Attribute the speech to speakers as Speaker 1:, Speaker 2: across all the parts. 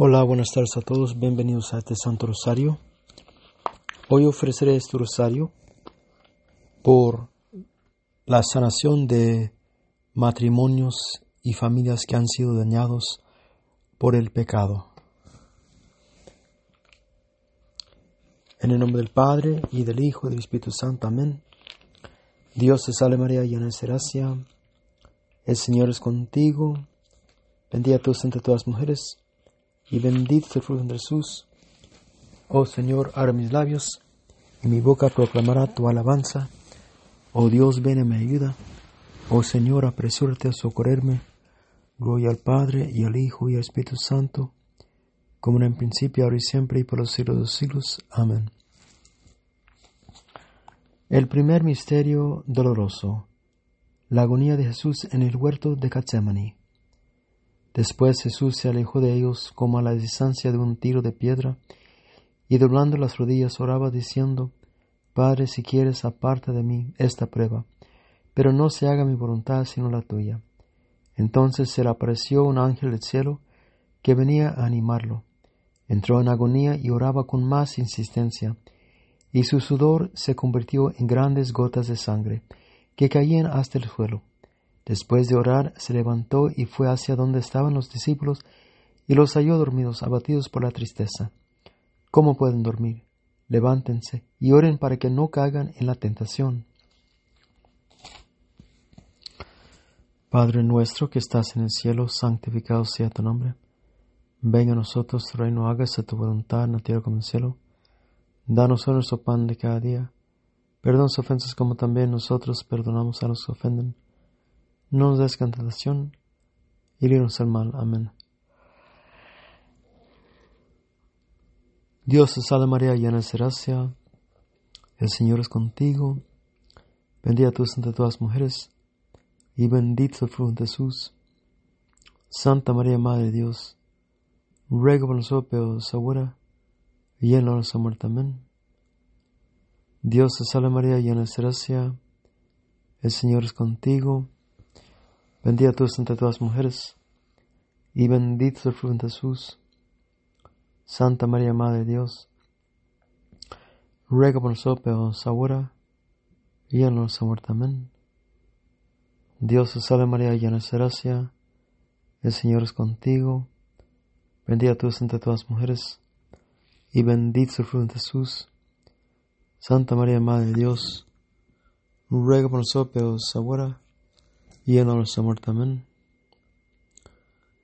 Speaker 1: Hola, buenas tardes a todos, bienvenidos a este Santo Rosario. Hoy ofreceré este rosario por la sanación de matrimonios y familias que han sido dañados por el pecado. En el nombre del Padre, y del Hijo, y del Espíritu Santo. Amén. Dios te salve María, llena de gracia. El Señor es contigo. Bendita tú entre todas las mujeres, y bendito el fruto de Jesús. Oh Señor, abre mis labios, y mi boca proclamará tu alabanza. Oh Dios, ven y me ayuda. Oh Señor, apresúrate a socorrerme. Gloria al Padre, y al Hijo, y al Espíritu Santo como en principio, ahora y siempre, y por los siglos de los siglos. Amén. El primer misterio doloroso, la agonía de Jesús en el huerto de Getsemaní. Después Jesús se alejó de ellos como a la distancia de un tiro de piedra, y doblando las rodillas oraba diciendo, Padre, si quieres, aparta de mí esta prueba, pero no se haga mi voluntad sino la tuya. Entonces se le apareció un ángel del cielo que venía a animarlo Entró en agonía y oraba con más insistencia, y su sudor se convirtió en grandes gotas de sangre, que caían hasta el suelo. Después de orar, se levantó y fue hacia donde estaban los discípulos, y los halló dormidos, abatidos por la tristeza. ¿Cómo pueden dormir? Levántense y oren para que no caigan en la tentación. Padre nuestro que estás en el cielo, santificado sea tu nombre. Venga a nosotros reino, hágase tu voluntad en la tierra como en el cielo. Danos hoy nuestro pan de cada día. Perdona sus ofensas como también nosotros perdonamos a los que ofenden. No nos des tentación y líbranos del mal. Amén. Dios te salve María, llena de gracia. El Señor es contigo. Bendita tú entre todas las mujeres y bendito el fruto de Jesús. Santa María, Madre de Dios ruega por nosotros, ahora y en la nuestra muerte. Amén. Dios te salve María, llena de gracia, el Señor es contigo, bendita tú entre todas mujeres, y bendito el fruto de Jesús. Santa María, Madre de Dios, ruega por nosotros, ahora y en nuestra muerte. Amén. Dios te salve María, llena de gracia, el Señor es contigo, Bendita tú entre todas mujeres, y bendito el fruto de Jesús. Santa María, Madre de Dios, ruega por nosotros ahora en nuestra muerte. Amén.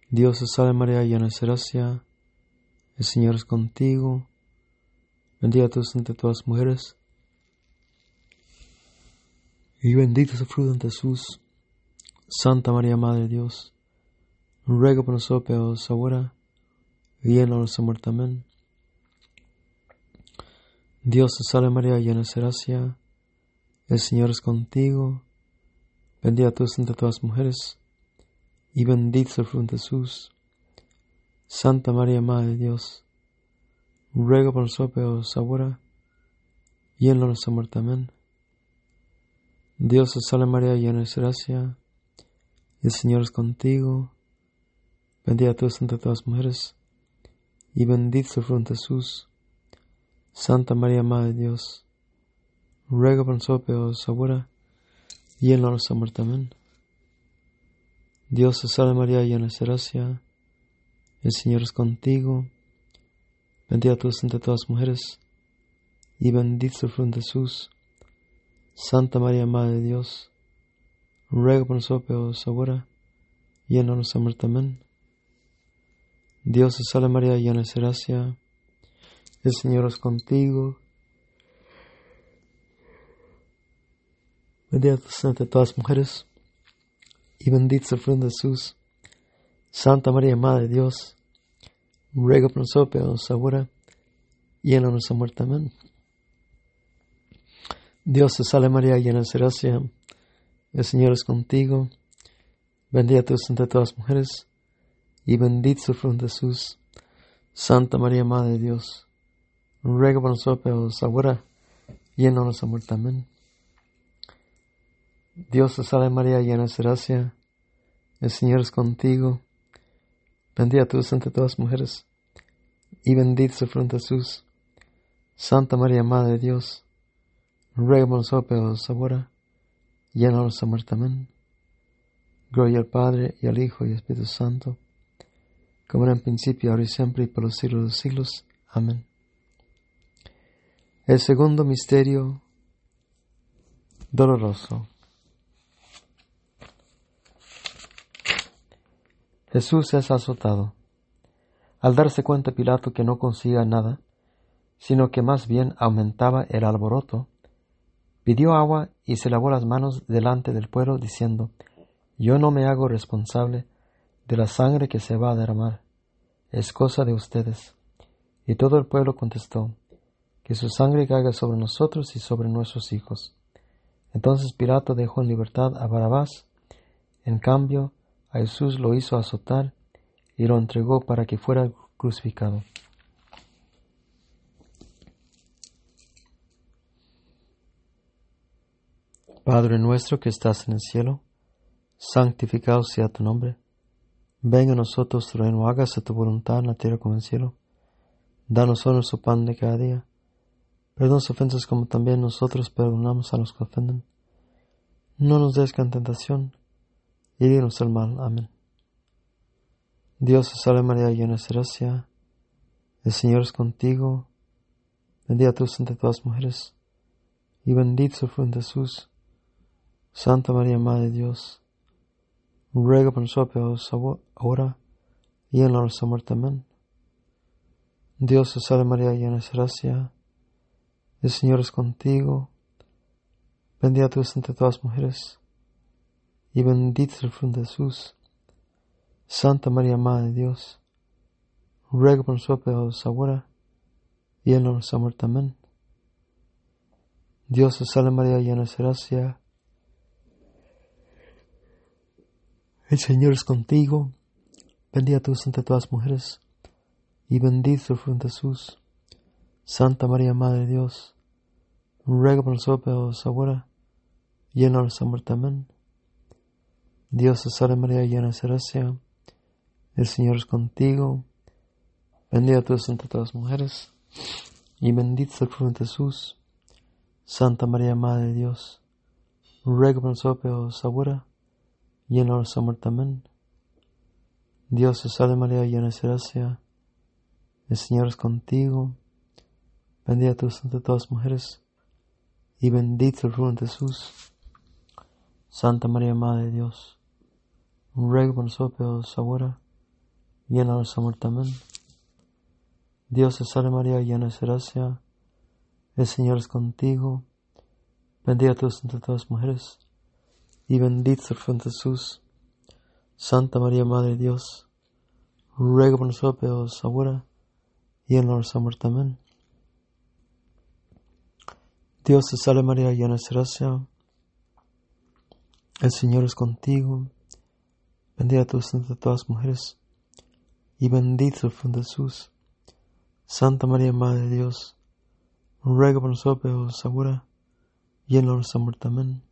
Speaker 1: Dios te salve María, llena de gracia, el Señor es contigo. Bendita tú entre todas las mujeres, y bendito es el fruto de Jesús. Santa María, Madre de Dios, ruega por nosotros ahora y en muerte. Amén. Dios te salve María, llena de gracia, el Señor es contigo, bendita tú entre todas mujeres, y bendito el fruto de Jesús. Santa María, Madre de Dios, ruega por nosotros ahora y en nuestra muerte. Amén. Dios te salve María, llena de gracia, el Señor es contigo, bendita tú entre todas mujeres, y bendito el fruto de Jesús. Santa María, Madre de Dios, ruega por nosotros ahora y la nuestra muerte. Amén. Dios te salve María, llena de gracia, el Señor es contigo, bendita tú entre todas las mujeres, y bendito el fruto de Jesús. Santa María, Madre de Dios, ruega por nosotros ahora y en la nuestra muerte. Amén. Dios te salve María, llena de gracia, el Señor es contigo. Bendita entre todas las mujeres, y bendito es el de Jesús. Santa María, Madre de Dios, ruega por nosotros ahora y en nuestra muerte. Amén. Dios te salve María, llena de gracia, el Señor es contigo. Bendita tú entre todas las mujeres, y bendito fruto Jesús. Santa María, Madre de Dios, ruega por nosotros ahora y en nuestra muerte. Amén. Dios te salve María, llena de gracia, el Señor es contigo. Bendita tú entre todas las mujeres, y bendito su fruto Jesús. Santa María, Madre de Dios, ruega por nosotros ahora y en la. Amén. Gloria al Padre, y al Hijo, y al Espíritu Santo, como era en principio, ahora y siempre, y por los siglos de los siglos. Amén. El segundo misterio doloroso. Jesús es azotado. Al darse cuenta Pilato que no consiga nada, sino que más bien aumentaba el alboroto, pidió agua y se lavó las manos delante del pueblo, diciendo, Yo no me hago responsable de la sangre que se va a derramar, es cosa de ustedes. Y todo el pueblo contestó, Que su sangre caiga sobre nosotros y sobre nuestros hijos. Entonces Pilato dejó en libertad a Barabás, en cambio a Jesús lo hizo azotar y lo entregó para que fuera crucificado. Padre nuestro que estás en el cielo, santificado sea tu nombre. Venga a nosotros tu reino, hágase tu voluntad en la tierra como en el cielo. Danos hoy nuestro pan de cada día. Perdona las ofensas como también nosotros perdonamos a los que ofenden. No nos des en tentación mal. Amén. Dios te salve María, llena de gracia, el Señor es contigo, bendita tú entre todas las mujeres, y bendito su fruto Jesús. Santa María, Madre de Dios, ruega por nosotros ahora y en la nuestra muerte. Amén. Dios te salve María, llena de gracia, el Señor es contigo, bendita tú entre todas las mujeres, y bendito es el fruto de Jesús. Santa María, Madre de Dios, ruega por nosotros ahora y en nuestra muerte. Amén. Dios te salve María, llena de gracia. El Señor es contigo, bendita tú entre todas las mujeres, y bendito el fruto de Jesús. Santa María, Madre de Dios, ruega por nosotros ahora y en nuestra muerte. Amén. Dios te salve María, llena de gracia. El Señor es contigo. Bendita tú entre todas las mujeres. Y bendito el fruto de Jesús. Santa María, Madre de Dios. Ruega por nosotros ahora y en la nuestra muerte. Amén. Dios te salve María, llena de gracia. El Señor es contigo. Bendita tú entre todas las mujeres. Y bendito el fruto de Jesús. Santa María, Madre de Dios. Ruega por nosotros ahora y en la nuestra muerte. Amén. Dios te salve María, llena de gracia, el Señor es contigo, bendita tú entre todas las mujeres, y bendito el fruto de Jesús. Santa María, Madre de Dios, ruega por nosotros ahora y en la nuestra muerte. Amén. Dios te salve María, llena de gracia, el Señor es contigo, bendita tú entre todas mujeres, y bendito el fruto de Jesús. Santa María, Madre de Dios, ruega por nosotros ahora y en la muerte. Amén.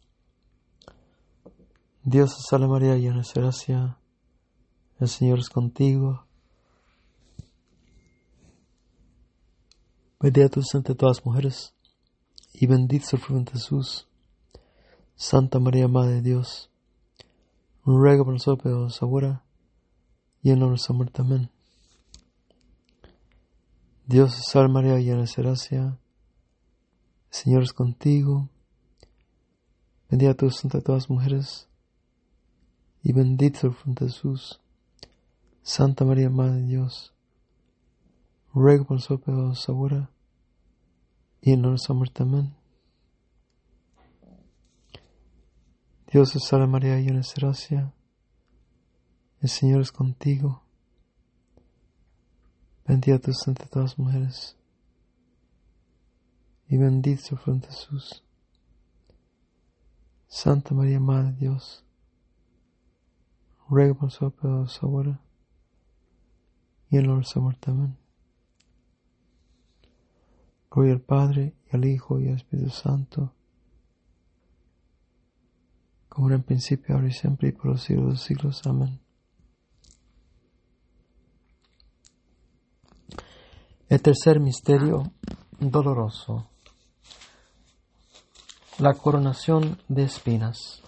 Speaker 1: Dios te salve María, llena de gracia, el Señor es contigo. Bendita tú entre todas las mujeres, y bendito el fruto de Jesús. Santa María, Madre de Dios, ruega por nosotros ahora y en nuestra muerte. Amén. Dios salve María, llena de gracia, el Señor es contigo, bendita tú entre todas las mujeres, y bendito el fruto de Jesús. Santa María, Madre de Dios, ruega por nosotros ahora y en nuestra muerte. Amén. Dios salve María, llena de gracia, el Señor es contigo. Bendita tú entre todas las mujeres. Y bendito fruto de Jesús. Santa María, Madre de Dios. Ruega por nosotros ahora y en la nuestra muerte. Amén. Gloria al Padre, y al Hijo, y al Espíritu Santo, como en principio, ahora y siempre, y por los siglos de los siglos. Amén. El tercer misterio doloroso. La coronación de espinas.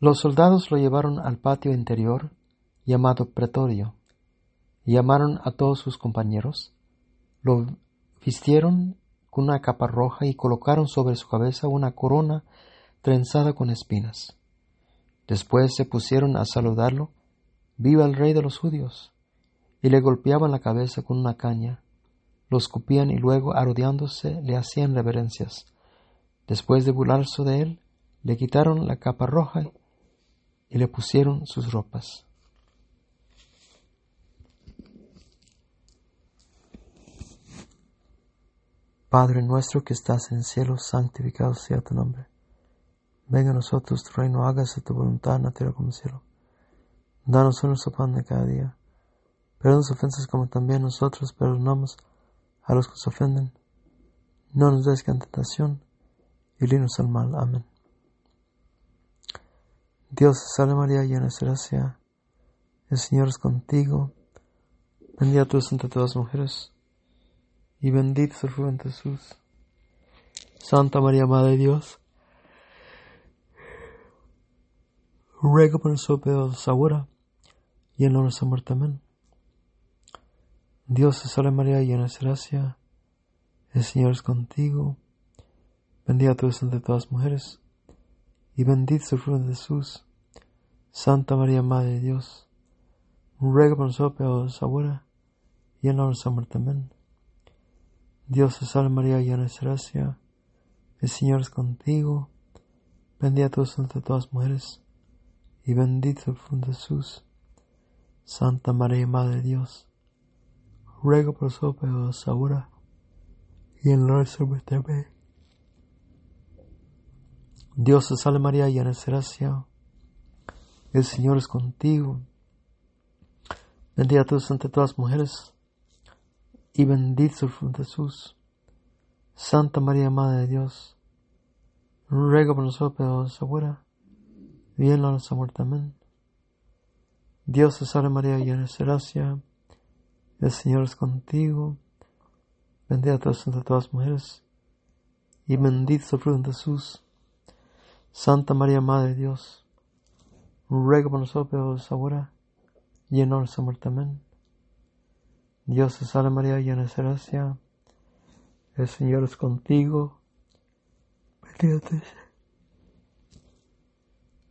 Speaker 1: Los soldados lo llevaron al patio interior, llamado pretorio, llamaron a todos sus compañeros, lo vistieron con una capa roja y colocaron sobre su cabeza una corona trenzada con espinas. Después se pusieron a saludarlo, viva el rey de los judíos, y le golpeaban la cabeza con una caña, lo escupían y luego, arrodillándose, le hacían reverencias. Después de burlarse de él, le quitaron la capa roja y le pusieron sus ropas. Padre nuestro que estás en el cielo, santificado sea tu nombre. Venga a nosotros tu reino, hágase tu voluntad en la tierra como el cielo. Danos nuestro pan de cada día. Perdona las ofensas como también nosotros perdonamos a los que nos ofenden. No nos des en tentación y líbranos al mal. Amén. Dios salve María, llena de gracia. El Señor es contigo. Bendita tú entre todas las mujeres, y bendito es el fruto de Jesús. Santa María, Madre de Dios, ruega por nosotros pecadores ahora y en la nuestra muerte. Amén. Dios te salve María, llena de gracia. El Señor es contigo. Bendita tú eres entre todas las mujeres y bendito es el fruto de Jesús. Santa María, Madre de Dios, ruega por nosotros pecadores ahora y en la nuestra muerte. Amén. Dios te salve María, llena de gracia, el Señor es contigo, bendita tú entre todas las mujeres, y bendito el fruto de Jesús. Santa María, Madre de Dios, ruega por nosotros pecadores ahora y en la nuestra muerte. Dios te salve María, llena de gracia, el Señor es contigo. Bendita tú entre todas las mujeres, y bendito el fruto de Jesús. Santa María, Madre de Dios, ruega por nosotros pecadores ahora, y en la nuestra muerte. Amén. Dios te salve María, llena de gracia, el Señor es contigo. Bendita tú entre todas las mujeres, y bendito el fruto de Jesús. Santa María, Madre de Dios, ruega por nosotros pecadores ahora y en nuestra muerte. Amén. Dios te salve María, llena de gracia, el Señor es contigo.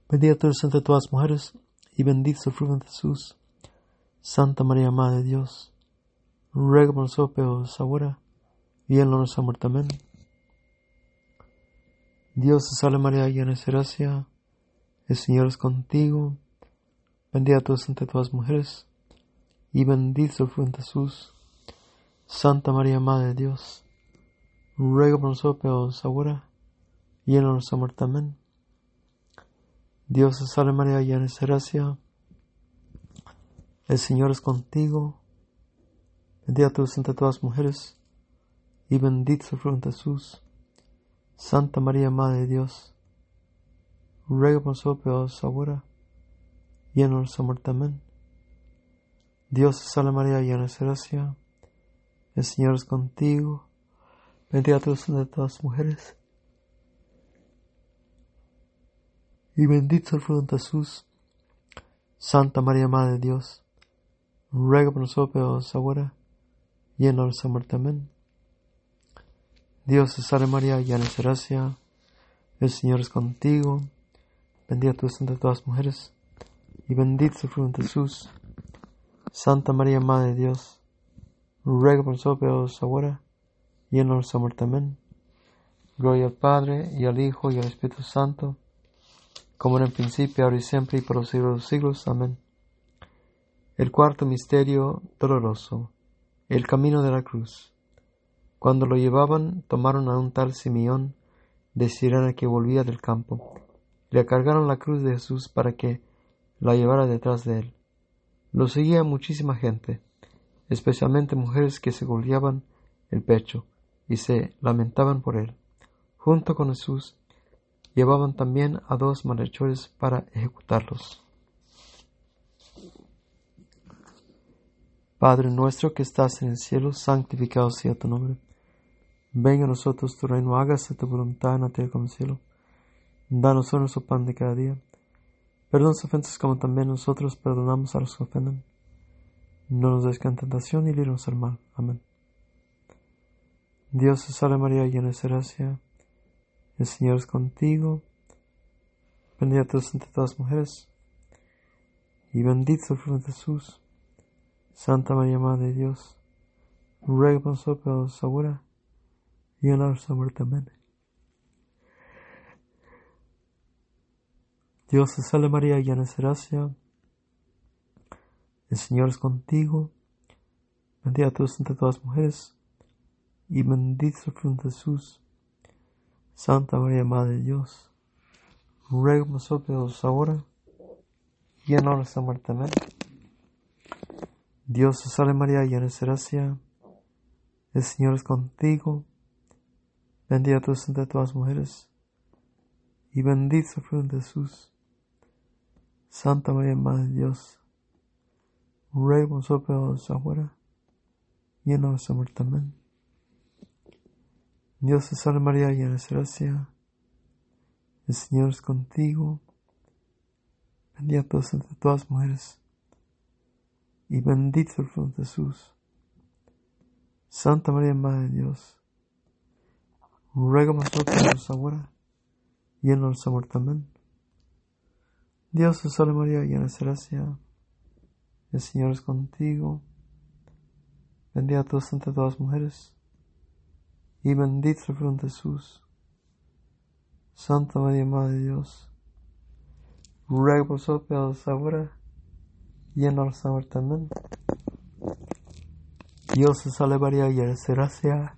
Speaker 1: Bendita tú, eres entre todas las mujeres y bendito es el fruto de Jesús. Santa María, Madre de Dios, ruega por nosotros ahora y en nuestra muerte. Amén. Dios te salve María, llena de gracia, el Señor es contigo, bendita tú entre todas las mujeres, y bendito el de Jesús. Santa María, Madre de Dios, ruega por nosotros pecadores ahora y en nuestra muerte. Amén. Dios te salve María, llena de gracia, el Señor es contigo, bendita tú entre todas las mujeres, y bendito el fruto de Jesús. Santa María, Madre de Dios, ruega por nosotros pecadores ahora y en nuestra muerte. Amén. Dios salve María, llena de gracia, el Señor es contigo, bendita tú entre todas las mujeres, y bendito el fruto de Jesús. Santa María, Madre de Dios, ruega por nosotros pecadores ahora y en nuestra muerte. Amén. Dios te salve María, llena de gracia, el Señor es contigo, bendita tú entre todas las mujeres, y bendito el fruto de Jesús. Santa María, Madre de Dios, ruega por nosotros ahora y en nuestra muerte. Amén. Gloria al Padre, y al Hijo, y al Espíritu Santo, como en el principio, ahora y siempre, y por los siglos de los siglos. Amén. El cuarto misterio doloroso, el camino de la cruz. Cuando lo llevaban, tomaron a un tal Simeón de Sirena que volvía del campo. Le cargaron la cruz de Jesús para que la llevara detrás de él. Lo seguía muchísima gente, especialmente mujeres que se golpeaban el pecho y se lamentaban por él. Junto con Jesús llevaban también a dos malhechores para ejecutarlos. Padre nuestro que estás en el cielo, santificado sea tu nombre. Venga a nosotros tu reino, hágase tu voluntad en la tierra como el cielo. Danos hoy nuestro pan de cada día. Perdona las ofensas como también nosotros perdonamos a los que ofenden. No nos des tentación y líbranos al mal. Amén. Dios te salve María, llena de gracia. El Señor es contigo. Bendita tú entre todas las mujeres. Y bendito el fruto de Jesús. Santa María, Madre de Dios, ruega por nosotros ahora y en la muerte. Amén. Dios te salve María, llena de gracia. El Señor es contigo. Bendita tú entre todas las mujeres y bendito el fruto de Jesús. Santa María, Madre de Dios, ruega por nosotros ahora y en la muerte. Amén. Dios te salve María, llena de gracia. El Señor es contigo. Bendita tú entre todas las mujeres. Y bendito el fruto de Jesús. Santa María, Madre de Dios. Ruega por nosotros ahora. Y en nuestra muerte. Amén. Dios te salve María, llena de gracia. El Señor es contigo. Bendita tú entre todas las mujeres y bendito el fruto de Jesús. Santa María, Madre de Dios, ruega por nosotros ahora y en nuestra muerte. Amén. Dios te salve María, llena de gracia. El Señor es contigo. Bendita tú entre todas las mujeres y bendito el fruto de Jesús. Santa María, Madre de Dios, ruega por nosotros ahora y en muerte. Amén. Dios te salve María, llena de gracia.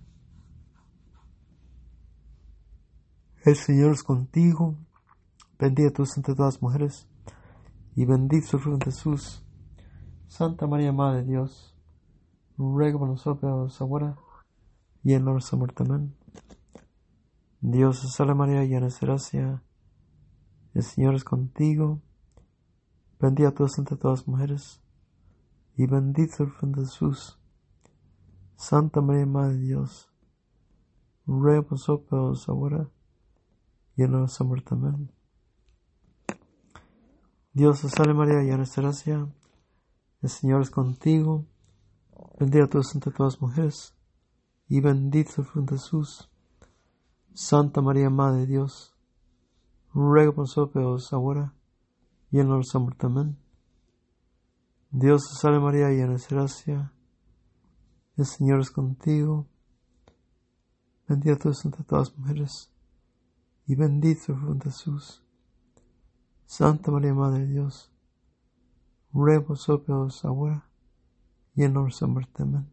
Speaker 1: El Señor es contigo. Bendita tú entre todas las mujeres. Y bendito el fruto de Jesús. Santa María, Madre de Dios. Ruega por nosotros ahora y en nuestra muerte. Amén. Dios te salve María, llena de gracia. El Señor es contigo. Bendita tú entre todas las mujeres, y bendito el fruto de Jesús. Santa María, Madre de Dios, ruega por nosotros ahora y en nuestra muerte. Amén. Dios te salve María, llena de gracia. El Señor es contigo. Bendita tú entre todas las mujeres, y bendito el fruto de Jesús. Santa María, Madre de Dios, ruega por nosotros ahora y en nuestra muerte. Amén. Dios te salve María, llena de gracia. El Señor es contigo. Bendita tú entre todas las mujeres. Y bendito el fruto de Jesús. Santa María, Madre de Dios. Ruega por nosotros ahora y en nuestra muerte. Amén.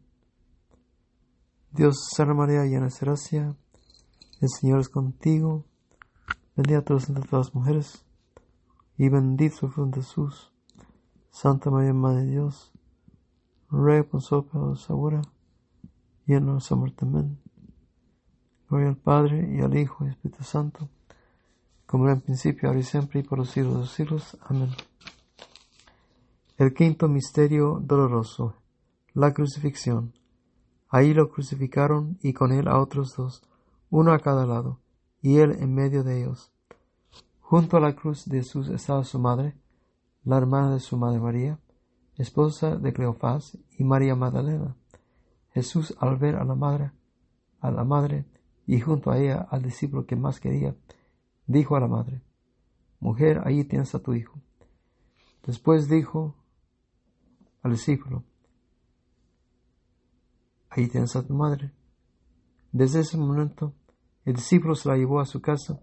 Speaker 1: Dios salve María, llena de gracia. El Señor es contigo. Bendita tú entre todas las mujeres y bendito el fruto de Jesús. Santa María, Madre de Dios, ruega por nosotros ahora y en nuestra muerte. Amén. Gloria al Padre, y al Hijo, y al Espíritu Santo, como era en principio, ahora y siempre, y por los siglos de los siglos. Amén. El quinto misterio doloroso, la crucifixión. Ahí lo crucificaron y con él a otros dos, uno a cada lado, y él en medio de ellos. Junto a la cruz de Jesús estaba su madre, la hermana de su madre María, esposa de Cleofás y María Magdalena. Jesús, al ver a la madre, a la madre y junto a ella al discípulo que más quería, dijo a la madre, Mujer, ahí tienes a tu hijo. Después dijo al discípulo, Ahí tienes a tu madre. Desde ese momento, el discípulo se la llevó a su casa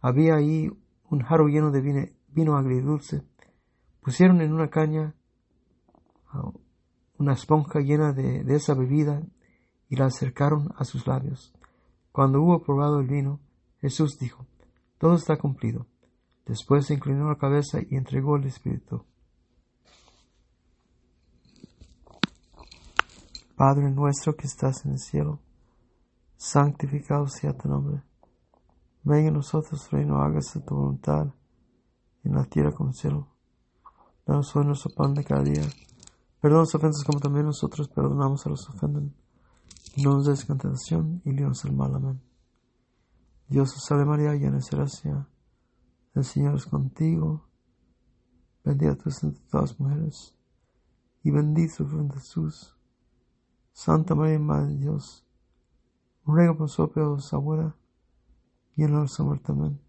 Speaker 1: había ahí un jarro lleno de vino, agridulce. Pusieron en una caña ah, una esponja llena de, de esa bebida y la acercaron a sus labios. Cuando hubo probado el vino, Jesús dijo, Todo está cumplido. Después se inclinó la cabeza y entregó el Espíritu. Padre nuestro que estás en el cielo, santificado sea tu nombre Venga a nosotros, reino, hágase tu voluntad en la tierra como en el cielo. Danos hoy nuestro pan de cada día. Perdona las ofensas como también nosotros perdonamos a los que ofenden. No nos des tentación y líbranos del mal. Amén. Dios salve María, llena de gracia. El Señor es contigo. Bendita tú entre todas las mujeres. Y bendito fruto de Jesús. Santa María, Madre de Dios. Ruega por nosotros, ahora y en la de muerte. Amén.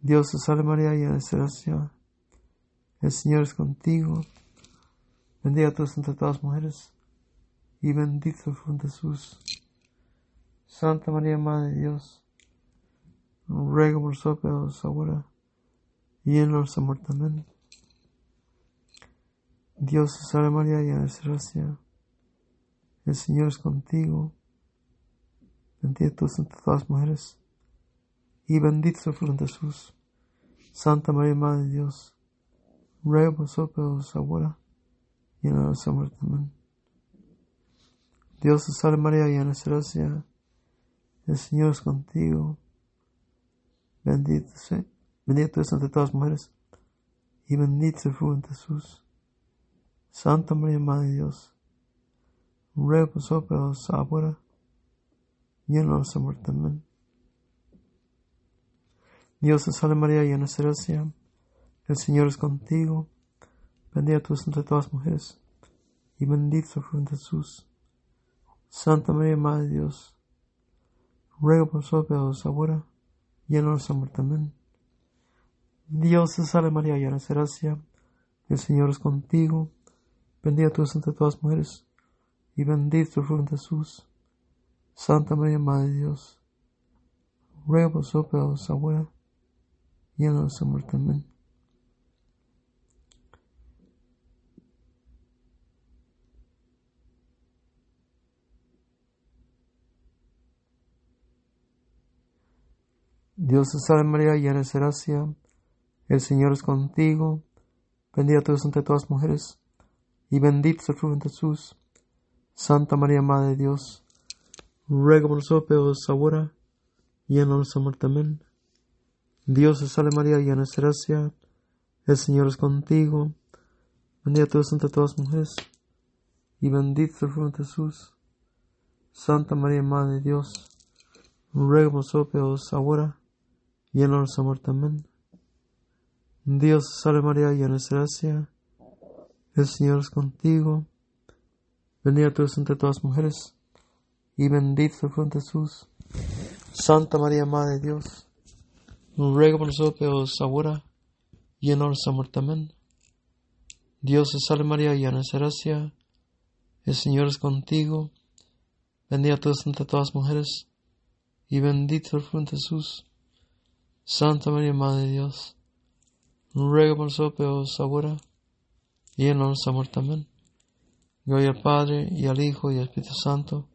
Speaker 1: Dios te salve María, llena de gracia. El Señor es contigo. Bendita tú entre todas las mujeres, y bendito fruto de Jesús. Santa María, Madre de Dios, ruega por nosotros ahora y en nuestra muerte. Amén. Dios te salve María, llena de gracia. El Señor es contigo. Bendita tú entre todas las mujeres, y bendito el fruto de Jesús. Santa María, Madre de Dios, ruega por nosotros ahora y en la nuestra muerte. Amén. Dios te salve María, llena de gracia. El Señor es contigo. Bendito, sea, bendito es entre todas las mujeres y bendito es el fruto de Jesús. Santa María, Madre de Dios, ruega por nosotros ahora y en nuestra muerte. Amén. Dios te salve María, llena de gracia. El Señor es contigo. Bendita tú entre todas las mujeres, y bendito es el de Jesús. Santa María, Madre de Dios, ruega por nosotros ahora y en muerte. Amén. Dios te salve María, llena de gracia. El Señor es contigo. Bendita tú entre todas las mujeres, y bendito el fruto de Jesús. Santa María, Madre de Dios, ruega por nosotros ahora y en muerte. Amén. Dios te salve María, llena de gracia, el Señor es contigo, bendita tú eres entre todas las mujeres, y bendito es el fruto de Jesús. Santa María, Madre de Dios, ruega por nosotros ahora y en nuestra muerte. Amén. Dios te salve María, llena de gracia, el Señor es contigo, bendita tú eres entre todas las mujeres, y bendito es el fruto de Jesús. Santa María, Madre de Dios, ruega por nosotros ahora y en nuestra muerte. Amén. Dios salve María, llena de gracia. El Señor es contigo. Bendita tú eres entre todas las mujeres, y bendito es el fruto de Jesús. Santa María, Madre de Dios, ruega por nosotros ahora y en muerte. Amén. Dios salve María, llena de gracia. El Señor es contigo. Bendita tú eres entre todas las mujeres, y bendito el fruto de Jesús. Santa María, Madre de Dios, ruega por nosotros ahora y en nuestra muerte. Amén. Gloria al Padre, y al Hijo, y al Espíritu Santo,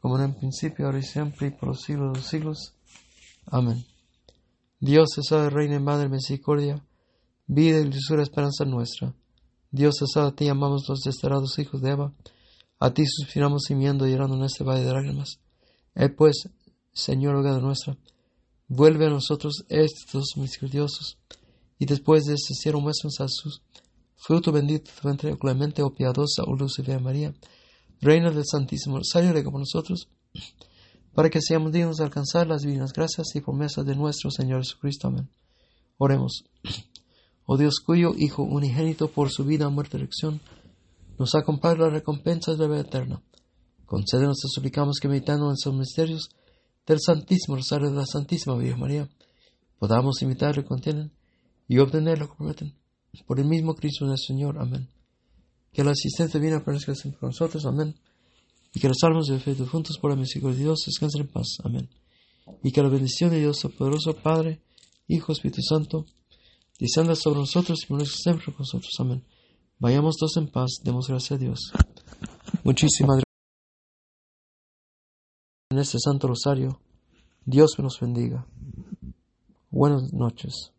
Speaker 1: como en principio, ahora y siempre, y por los siglos de los siglos. Amén. Dios te salve, Reina y Madre Misericordia, vida y dulzura esperanza nuestra. Dios te salve, a ti amamos los desterrados hijos de Eva, a ti suspiramos gimiendo y llorando en este valle de lágrimas. Él pues, Señor, hogar nuestra, Vuelve a nosotros estos misericordiosos, y después de este cielo a sus fruto bendito tu ventre, clemente o piadosa, o y María, Reina del Santísimo Rosario, por nosotros, para que seamos dignos de alcanzar las divinas gracias y promesas de nuestro Señor Jesucristo. Amén. Oremos. Oh Dios, cuyo Hijo unigénito por su vida, muerte y elección, nos acompaña las recompensas de la vida eterna. Concédenos, te suplicamos que meditando en sus misterios, del Santísimo Rosario de la Santísima Virgen María, podamos imitar lo que contienen y obtener lo que prometen. Por el mismo Cristo nuestro Señor. Amén. Que la asistencia divina permanezca siempre con nosotros. Amén. Y que los salmos de fe juntos por la misericordia de Dios descansen en paz. Amén. Y que la bendición de Dios, poderoso Padre, Hijo, Espíritu Santo, descienda sobre nosotros y permanezca siempre con nosotros. Amén. Vayamos todos en paz. Demos gracias a Dios. Muchísimas gracias en este Santo Rosario. Dios nos bendiga. Buenas noches.